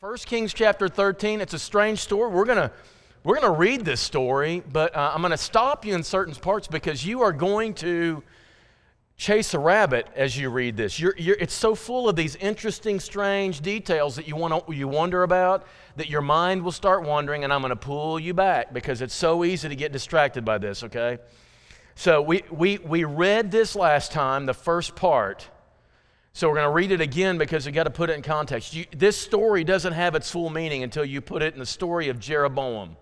1 Kings chapter 13, it's a strange story. We're going to we're going to read this story, but uh, I'm going to stop you in certain parts because you are going to chase a rabbit as you read this. You're, you're, it's so full of these interesting, strange details that you, want you wonder about that your mind will start wandering, and I'm going to pull you back because it's so easy to get distracted by this, okay? So we, we, we read this last time, the first part. So we're going to read it again because we got to put it in context. You, this story doesn't have its full meaning until you put it in the story of Jeroboam.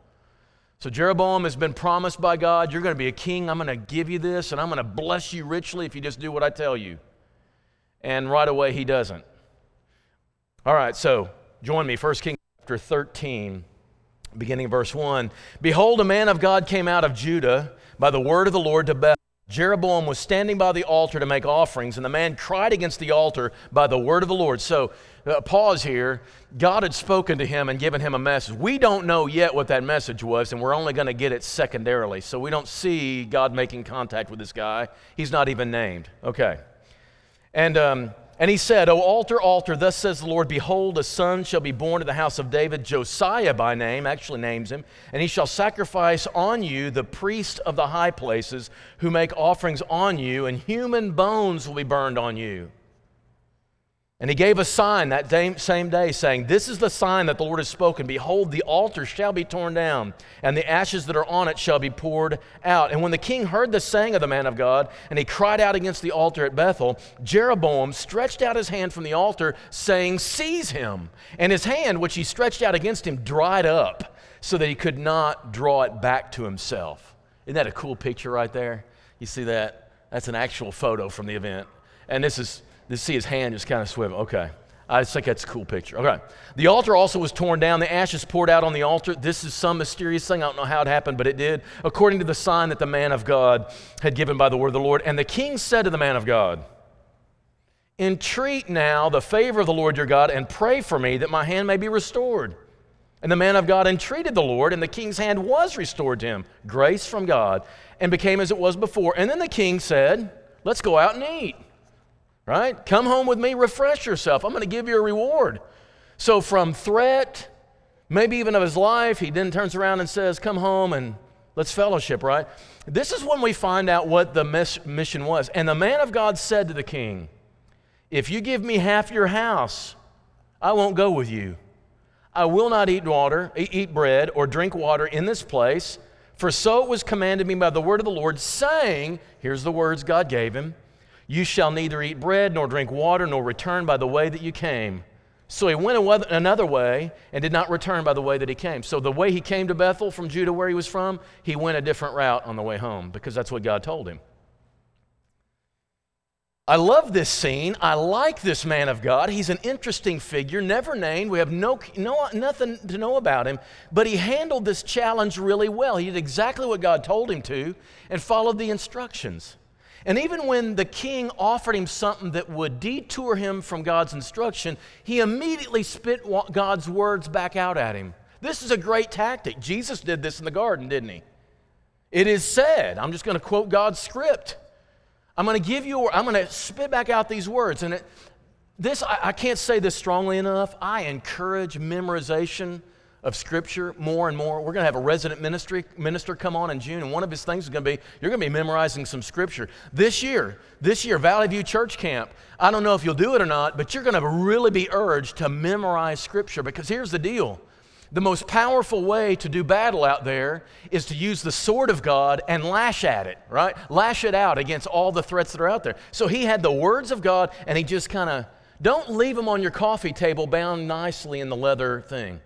So Jeroboam has been promised by God, you're going to be a king. I'm going to give you this, and I'm going to bless you richly if you just do what I tell you. And right away, he doesn't. All right, so join me, 1 Kings chapter 13, beginning verse 1. Behold, a man of God came out of Judah by the word of the Lord to Bethel Jeroboam was standing by the altar to make offerings, and the man cried against the altar by the word of the Lord. So, uh, pause here. God had spoken to him and given him a message. We don't know yet what that message was, and we're only going to get it secondarily. So, we don't see God making contact with this guy. He's not even named. Okay. And um, and he said, O altar, altar, thus says the Lord, behold, a son shall be born to the house of David, Josiah by name, actually names him, and he shall sacrifice on you the priest of the high places who make offerings on you, and human bones will be burned on you. And he gave a sign that same day, saying, This is the sign that the Lord has spoken. Behold, the altar shall be torn down, and the ashes that are on it shall be poured out. And when the king heard the saying of the man of God, and he cried out against the altar at Bethel, Jeroboam stretched out his hand from the altar, saying, Seize him. And his hand, which he stretched out against him, dried up, so that he could not draw it back to himself. Isn't that a cool picture right there? You see that? That's an actual photo from the event. And this is to see his hand just kind of swivel. Okay. I just think that's a cool picture. Okay. The altar also was torn down. The ashes poured out on the altar. This is some mysterious thing. I don't know how it happened, but it did, according to the sign that the man of God had given by the word of the Lord. And the king said to the man of God, Entreat now the favor of the Lord your God and pray for me that my hand may be restored. And the man of God entreated the Lord, and the king's hand was restored to him, grace from God, and became as it was before. And then the king said, Let's go out and eat right? Come home with me, refresh yourself. I'm going to give you a reward. So, from threat, maybe even of his life, he then turns around and says, Come home and let's fellowship, right? This is when we find out what the mission was. And the man of God said to the king, If you give me half your house, I won't go with you. I will not eat water, eat bread, or drink water in this place. For so it was commanded me by the word of the Lord, saying, Here's the words God gave him you shall neither eat bread nor drink water nor return by the way that you came. So he went another way and did not return by the way that he came. So the way he came to Bethel from Judah, where he was from, he went a different route on the way home because that's what God told him. I love this scene. I like this man of God. He's an interesting figure, never named. We have no, no, nothing to know about him, but he handled this challenge really well. He did exactly what God told him to and followed the instructions. And even when the king offered him something that would detour him from God's instruction, he immediately spit God's words back out at him. This is a great tactic. Jesus did this in the garden, didn't he? It is said, I'm just going to quote God's script. I'm going to give you, I'm going to spit back out these words. And it, this, I, I can't say this strongly enough. I encourage memorization of Scripture more and more. We're going to have a resident ministry, minister come on in June, and one of his things is going to be you're going to be memorizing some Scripture. This year, this year, Valley View Church Camp, I don't know if you'll do it or not, but you're going to really be urged to memorize Scripture because here's the deal. The most powerful way to do battle out there is to use the sword of God and lash at it, right? Lash it out against all the threats that are out there. So he had the words of God and he just kind of, don't leave them on your coffee table bound nicely in the leather thing.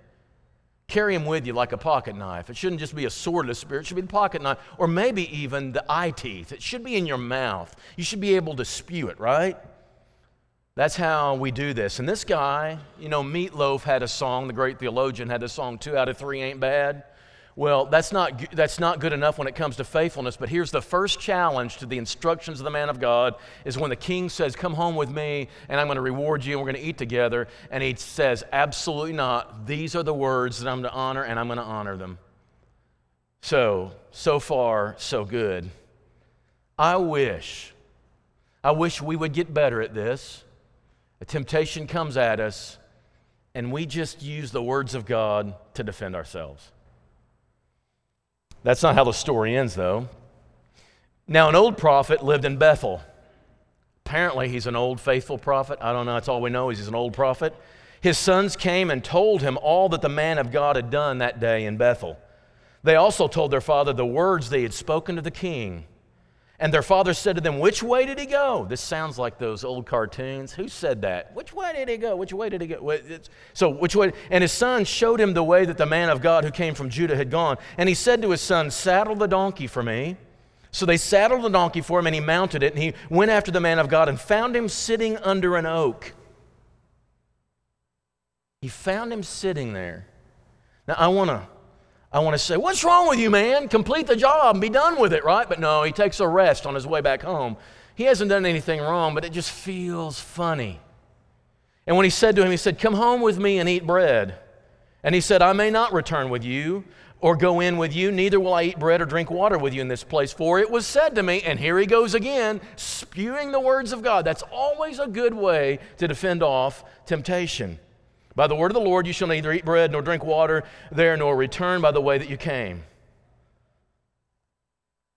Carry them with you like a pocket knife. It shouldn't just be a sword of the Spirit, it should be the pocket knife, or maybe even the eye teeth. It should be in your mouth. You should be able to spew it, right? That's how we do this. And this guy, you know, Meatloaf had a song, the great theologian had a song, Two Out of Three Ain't Bad. Well, that's not, that's not good enough when it comes to faithfulness, but here's the first challenge to the instructions of the man of God is when the king says, Come home with me, and I'm going to reward you, and we're going to eat together. And he says, Absolutely not. These are the words that I'm to honor, and I'm going to honor them. So, so far, so good. I wish, I wish we would get better at this. A temptation comes at us, and we just use the words of God to defend ourselves. That's not how the story ends, though. Now, an old prophet lived in Bethel. Apparently, he's an old faithful prophet. I don't know. That's all we know he's an old prophet. His sons came and told him all that the man of God had done that day in Bethel. They also told their father the words they had spoken to the king. And their father said to them, Which way did he go? This sounds like those old cartoons. Who said that? Which way did he go? Which way did he go? So, which way? And his son showed him the way that the man of God who came from Judah had gone. And he said to his son, Saddle the donkey for me. So they saddled the donkey for him, and he mounted it. And he went after the man of God and found him sitting under an oak. He found him sitting there. Now, I want to I want to say, What's wrong with you, man? Complete the job and be done with it, right? But no, he takes a rest on his way back home. He hasn't done anything wrong, but it just feels funny. And when he said to him, He said, Come home with me and eat bread. And he said, I may not return with you or go in with you, neither will I eat bread or drink water with you in this place. For it was said to me, and here he goes again, spewing the words of God. That's always a good way to defend off temptation. By the word of the Lord, you shall neither eat bread nor drink water there, nor return by the way that you came.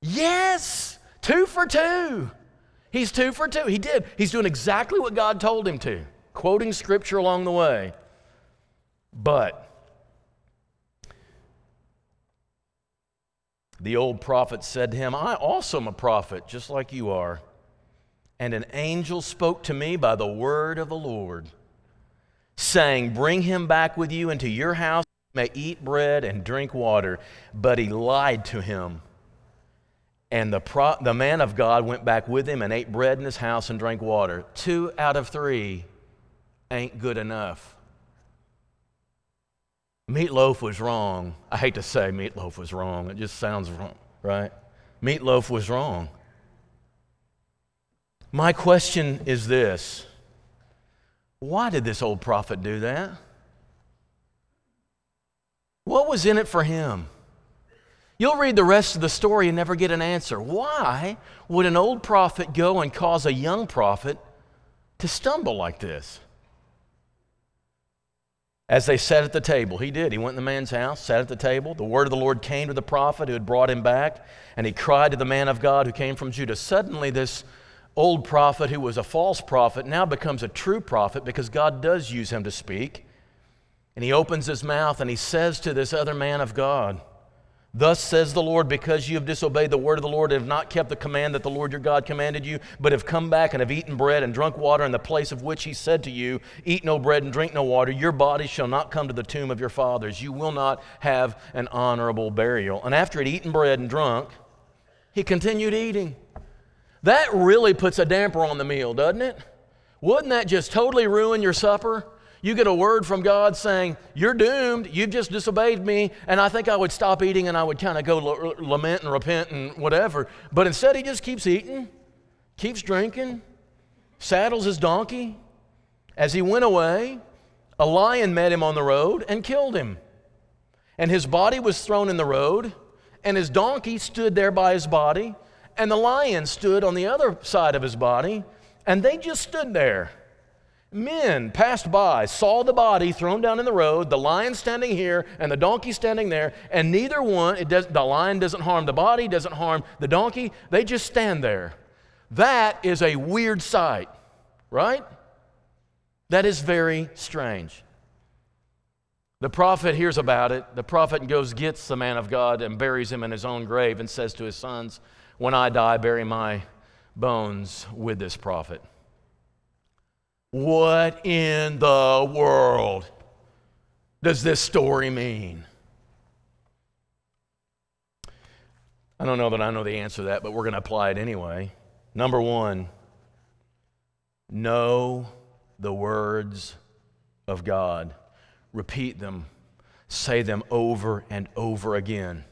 Yes, two for two. He's two for two. He did. He's doing exactly what God told him to, quoting scripture along the way. But the old prophet said to him, I also am a prophet, just like you are. And an angel spoke to me by the word of the Lord saying, Bring him back with you into your house, may eat bread and drink water. But he lied to him. And the, pro- the man of God went back with him and ate bread in his house and drank water. Two out of three ain't good enough. Meatloaf was wrong. I hate to say meatloaf was wrong, it just sounds wrong, right? Meatloaf was wrong. My question is this why did this old prophet do that? What was in it for him? You'll read the rest of the story and never get an answer. Why would an old prophet go and cause a young prophet to stumble like this? As they sat at the table, he did. He went in the man's house, sat at the table. The word of the Lord came to the prophet who had brought him back, and he cried to the man of God who came from Judah. Suddenly, this old prophet who was a false prophet now becomes a true prophet because God does use him to speak. And he opens his mouth and he says to this other man of God, Thus says the Lord, because you have disobeyed the word of the Lord and have not kept the command that the Lord your God commanded you, but have come back and have eaten bread and drunk water in the place of which he said to you, Eat no bread and drink no water, your body shall not come to the tomb of your fathers. You will not have an honorable burial. And after he had eaten bread and drunk, he continued eating. That really puts a damper on the meal, doesn't it? Wouldn't that just totally ruin your supper? You get a word from God saying, You're doomed, you've just disobeyed me, and I think I would stop eating and I would kind of go l- lament and repent and whatever. But instead, he just keeps eating, keeps drinking, saddles his donkey. As he went away, a lion met him on the road and killed him. And his body was thrown in the road, and his donkey stood there by his body and the lion stood on the other side of his body, and they just stood there. Men passed by, saw the body thrown down in the road, the lion standing here and the donkey standing there, and neither one, it does, the lion doesn't harm the body, doesn't harm the donkey, they just stand there. That is a weird sight, right? That is very strange. The prophet hears about it. The prophet goes, gets the man of God, and buries him in his own grave, and says to his sons, when I die, bury my bones with this prophet. What in the world does this story mean? I don't know that I know the answer to that, but we're going to apply it anyway. Number one, know the words of God. Repeat them, say them over and over again.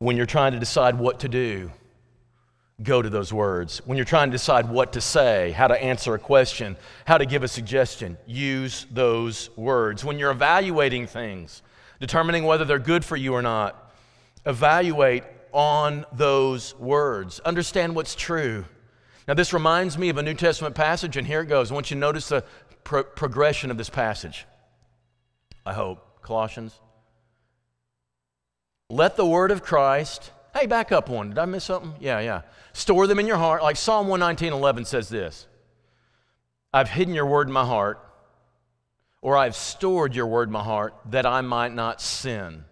When you're trying to decide what to do, go to those words. When you're trying to decide what to say, how to answer a question, how to give a suggestion, use those words. When you're evaluating things, determining whether they're good for you or not, evaluate on those words. Understand what's true. Now, this reminds me of a New Testament passage, and here it goes. I want you to notice the pro- progression of this passage. I hope. Colossians. Let the word of Christ. Hey, back up one. Did I miss something? Yeah, yeah. Store them in your heart. Like Psalm 119 11 says this I've hidden your word in my heart, or I've stored your word in my heart that I might not sin.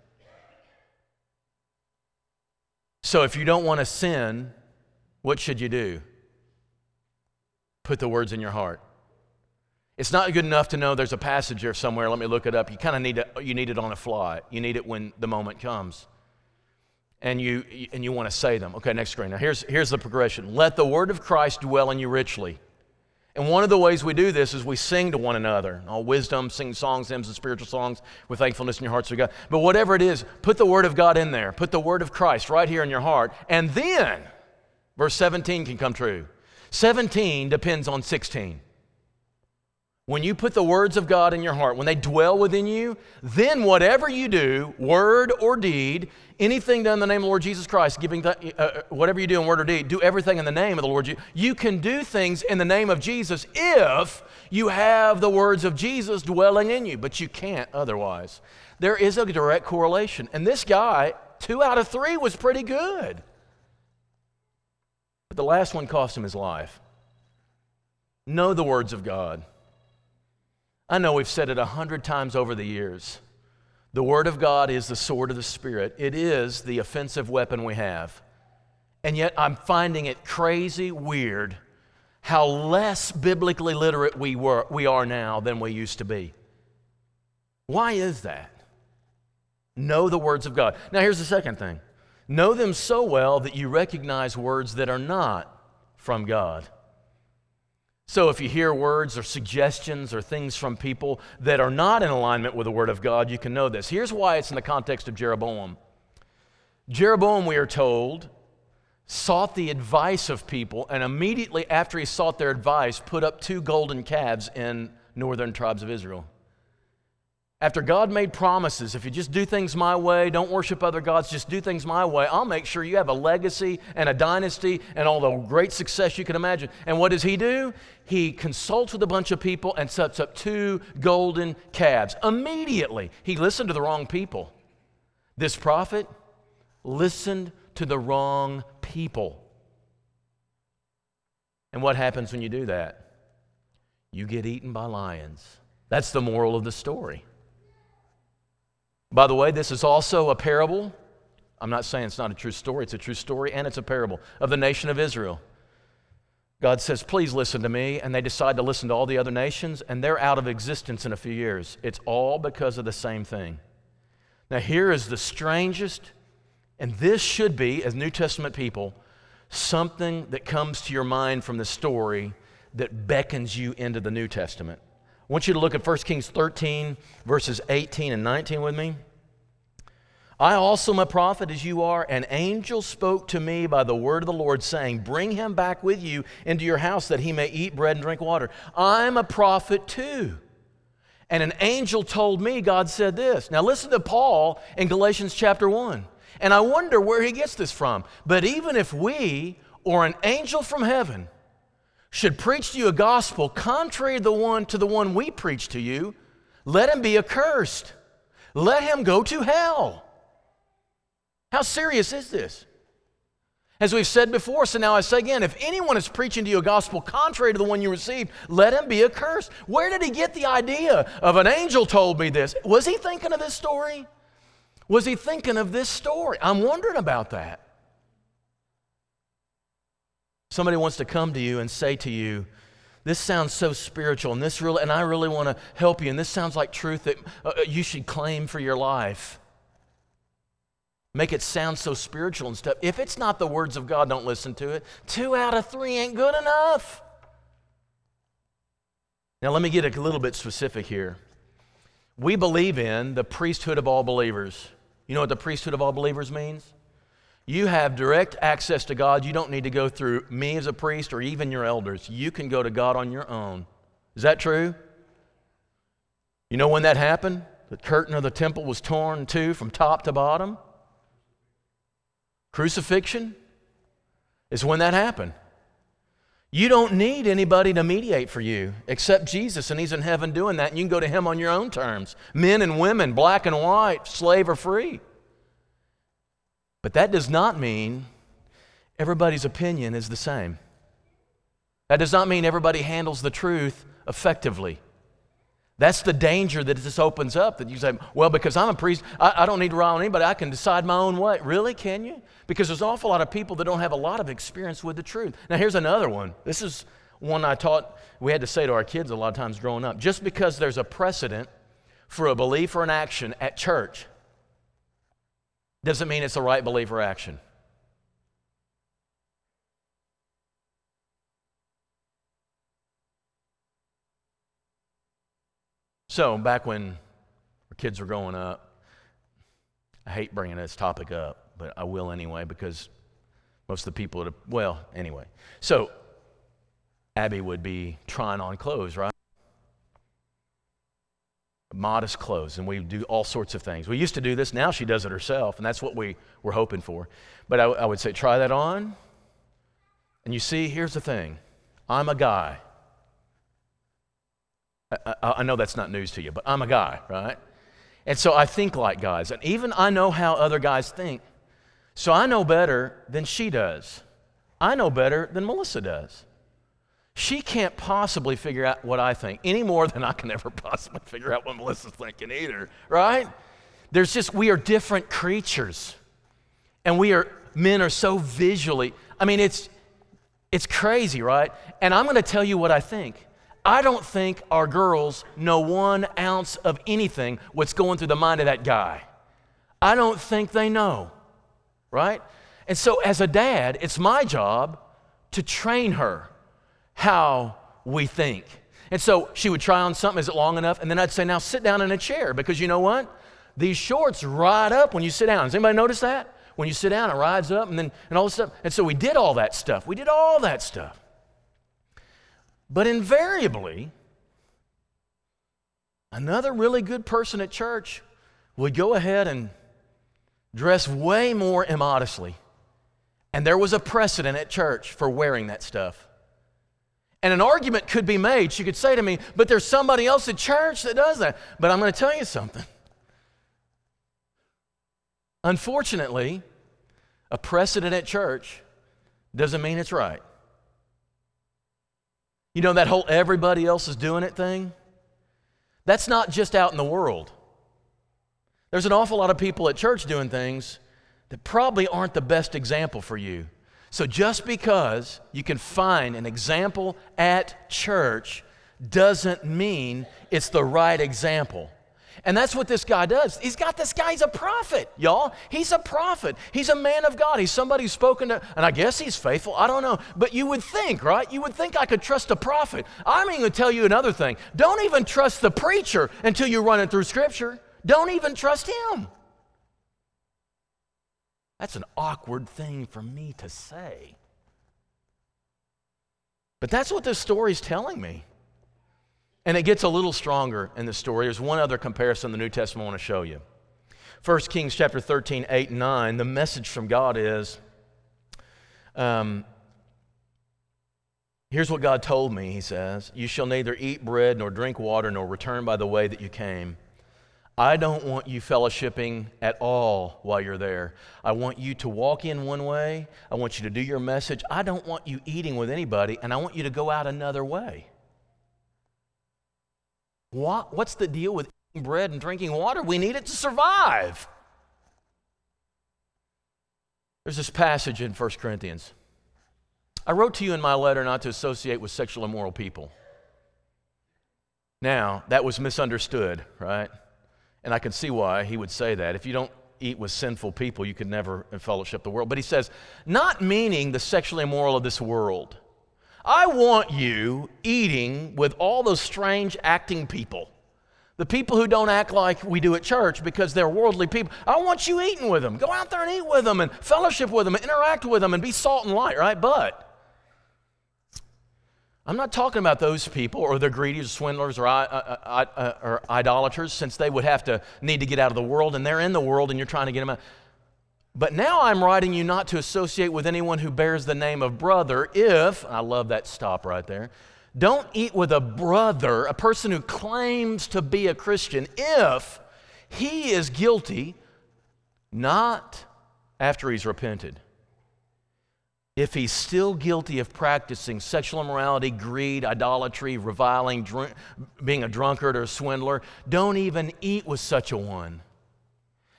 So if you don't want to sin, what should you do? Put the words in your heart. It's not good enough to know there's a passage here somewhere. Let me look it up. You kind of need it. You need it on a fly. You need it when the moment comes, and you and you want to say them. Okay, next screen. Now here's here's the progression. Let the word of Christ dwell in you richly. And one of the ways we do this is we sing to one another. All wisdom, sing songs, hymns, and spiritual songs with thankfulness in your hearts to God. But whatever it is, put the word of God in there. Put the word of Christ right here in your heart. And then, verse 17 can come true. 17 depends on 16. When you put the words of God in your heart, when they dwell within you, then whatever you do, word or deed, anything done in the name of the Lord Jesus Christ, giving th- uh, uh, whatever you do in word or deed, do everything in the name of the Lord. You can do things in the name of Jesus if you have the words of Jesus dwelling in you, but you can't otherwise. There is a direct correlation. And this guy, two out of three, was pretty good. But the last one cost him his life. Know the words of God. I know we've said it a hundred times over the years. The Word of God is the sword of the Spirit, it is the offensive weapon we have. And yet I'm finding it crazy weird how less biblically literate we, were, we are now than we used to be. Why is that? Know the words of God. Now, here's the second thing know them so well that you recognize words that are not from God. So, if you hear words or suggestions or things from people that are not in alignment with the Word of God, you can know this. Here's why it's in the context of Jeroboam. Jeroboam, we are told, sought the advice of people, and immediately after he sought their advice, put up two golden calves in northern tribes of Israel. After God made promises, if you just do things my way, don't worship other gods, just do things my way, I'll make sure you have a legacy and a dynasty and all the great success you can imagine. And what does he do? He consults with a bunch of people and sets up two golden calves. Immediately, he listened to the wrong people. This prophet listened to the wrong people. And what happens when you do that? You get eaten by lions. That's the moral of the story. By the way, this is also a parable. I'm not saying it's not a true story, it's a true story and it's a parable of the nation of Israel. God says, Please listen to me. And they decide to listen to all the other nations, and they're out of existence in a few years. It's all because of the same thing. Now, here is the strangest, and this should be, as New Testament people, something that comes to your mind from the story that beckons you into the New Testament. I want you to look at 1 Kings 13, verses 18 and 19 with me. I also am a prophet as you are. An angel spoke to me by the word of the Lord, saying, Bring him back with you into your house that he may eat bread and drink water. I'm a prophet too. And an angel told me, God said this. Now listen to Paul in Galatians chapter 1. And I wonder where he gets this from. But even if we or an angel from heaven should preach to you a gospel contrary to the one to the one we preach to you, let him be accursed. Let him go to hell. How serious is this? As we've said before, so now I say again if anyone is preaching to you a gospel contrary to the one you received, let him be accursed. Where did he get the idea of an angel told me this? Was he thinking of this story? Was he thinking of this story? I'm wondering about that. Somebody wants to come to you and say to you, this sounds so spiritual and this really and I really want to help you and this sounds like truth that uh, uh, you should claim for your life. Make it sound so spiritual and stuff. If it's not the words of God, don't listen to it. 2 out of 3 ain't good enough. Now let me get a little bit specific here. We believe in the priesthood of all believers. You know what the priesthood of all believers means? You have direct access to God. You don't need to go through me as a priest or even your elders. You can go to God on your own. Is that true? You know when that happened? The curtain of the temple was torn two from top to bottom. Crucifixion is when that happened. You don't need anybody to mediate for you except Jesus, and He's in heaven doing that, and you can go to Him on your own terms. Men and women, black and white, slave or free. But that does not mean everybody's opinion is the same. That does not mean everybody handles the truth effectively. That's the danger that this opens up. That you say, well, because I'm a priest, I, I, don't need to rely on anybody. I can decide my own way. Really? Can you? Because there's an awful lot of people that don't have a lot of experience with the truth. Now, here's another one. This is one I taught, we had to say to our kids a lot of times growing up. Just because there's a precedent for a belief or an action at church doesn't mean it's the right belief or action. So, back when our kids were growing up, I hate bringing this topic up, but I will anyway because most of the people, would well, anyway. So, Abby would be trying on clothes, right? Modest clothes, and we do all sorts of things. We used to do this, now she does it herself, and that's what we were hoping for. But I, I would say, try that on. And you see, here's the thing I'm a guy. I, I, know that's not news to you, but I'm a guy, right? And so I think like guys. And even I know how other guys think. So I know better than she does. I know better than Melissa does. She can't possibly figure out what I think any more than I can ever possibly figure out what Melissa's thinking either, right? There's just, we are different creatures. And we are, men are so visually, I mean, it's, it's crazy, right? And I'm going to tell you what I think. I don't think our girls know one ounce of anything what's going through the mind of that guy. I don't think they know, right? And so, as a dad, it's my job to train her how we think. And so she would try on something, is it long enough? And then I'd say, now sit down in a chair because you know what? These shorts ride up when you sit down. Does anybody notice that? When you sit down, it rides up and then and all this stuff. And so we did all that stuff. We did all that stuff. But invariably, another really good person at church would go ahead and dress way more immodestly. And there was a precedent at church for wearing that stuff. And an argument could be made. She could say to me, But there's somebody else at church that does that. But I'm going to tell you something. Unfortunately, a precedent at church doesn't mean it's right. You know, that whole everybody else is doing it thing? That's not just out in the world. There's an awful lot of people at church doing things that probably aren't the best example for you. So just because you can find an example at church doesn't mean it's the right example. And that's what this guy does. He's got this guy, he's a prophet, y'all. He's a prophet. He's a man of God. He's somebody who's spoken to, and I guess he's faithful. I don't know. But you would think, right? You would think I could trust a prophet. I'm even going to tell you another thing. Don't even trust the preacher until you run it through Scripture. Don't even trust him. That's an awkward thing for me to say. But that's what this story's telling me. And it gets a little stronger in the story. There's one other comparison the New Testament I want to show you. 1 Kings chapter 13, 8 and 9, the message from God is um, Here's what God told me, he says You shall neither eat bread nor drink water nor return by the way that you came. I don't want you fellowshipping at all while you're there. I want you to walk in one way. I want you to do your message. I don't want you eating with anybody, and I want you to go out another way. What, what's the deal with eating bread and drinking water? We need it to survive. There's this passage in 1 Corinthians. I wrote to you in my letter not to associate with sexual immoral people. Now, that was misunderstood, right? And I can see why he would say that. If you don't eat with sinful people, you could never fellowship the world. But he says, not meaning the sexually immoral of this world I want you eating with all those strange acting people. The people who don't act like we do at church because they're worldly people. I want you eating with them. Go out there and eat with them and fellowship with them and interact with them and be salt and light, right? But I'm not talking about those people or the greedy or swindlers or, uh, uh, uh, or idolaters, since they would have to need to get out of the world and they're in the world and you're trying to get them out. But now I'm writing you not to associate with anyone who bears the name of brother if, I love that stop right there, don't eat with a brother, a person who claims to be a Christian, if he is guilty, not after he's repented. If he's still guilty of practicing sexual immorality, greed, idolatry, reviling, drink, being a drunkard or a swindler, don't even eat with such a one.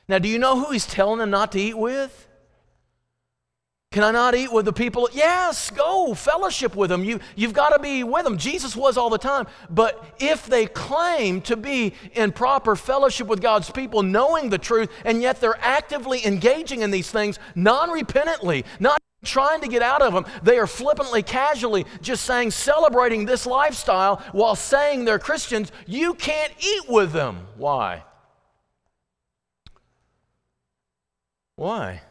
Now, do you know who he's telling them not to eat with? Can I not eat with the people? Yes, go fellowship with them. You, you've got to be with them. Jesus was all the time. But if they claim to be in proper fellowship with God's people, knowing the truth, and yet they're actively engaging in these things non repentantly, not trying to get out of them, they are flippantly, casually just saying, celebrating this lifestyle while saying they're Christians, you can't eat with them. Why? Why?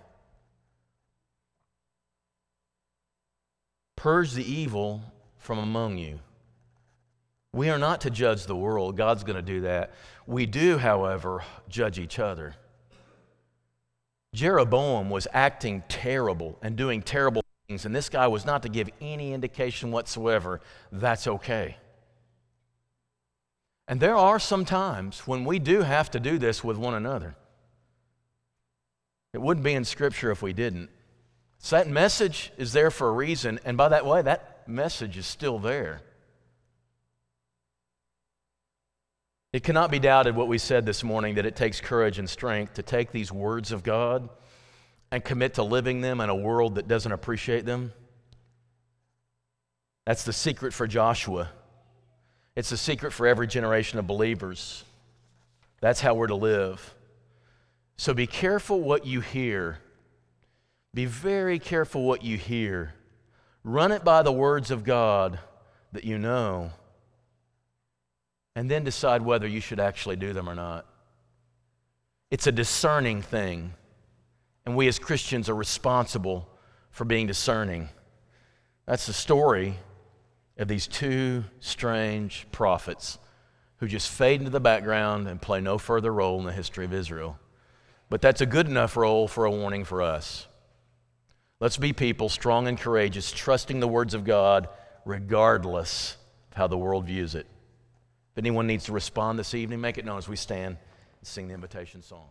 Purge the evil from among you. We are not to judge the world. God's going to do that. We do, however, judge each other. Jeroboam was acting terrible and doing terrible things, and this guy was not to give any indication whatsoever that's okay. And there are some times when we do have to do this with one another. It wouldn't be in Scripture if we didn't. So that message is there for a reason, and by that way, that message is still there. It cannot be doubted what we said this morning that it takes courage and strength to take these words of God and commit to living them in a world that doesn't appreciate them. That's the secret for Joshua. It's the secret for every generation of believers. That's how we're to live. So be careful what you hear. Be very careful what you hear. Run it by the words of God that you know, and then decide whether you should actually do them or not. It's a discerning thing, and we as Christians are responsible for being discerning. That's the story of these two strange prophets who just fade into the background and play no further role in the history of Israel. But that's a good enough role for a warning for us. Let's be people strong and courageous, trusting the words of God regardless of how the world views it. If anyone needs to respond this evening, make it known as we stand and sing the invitation song.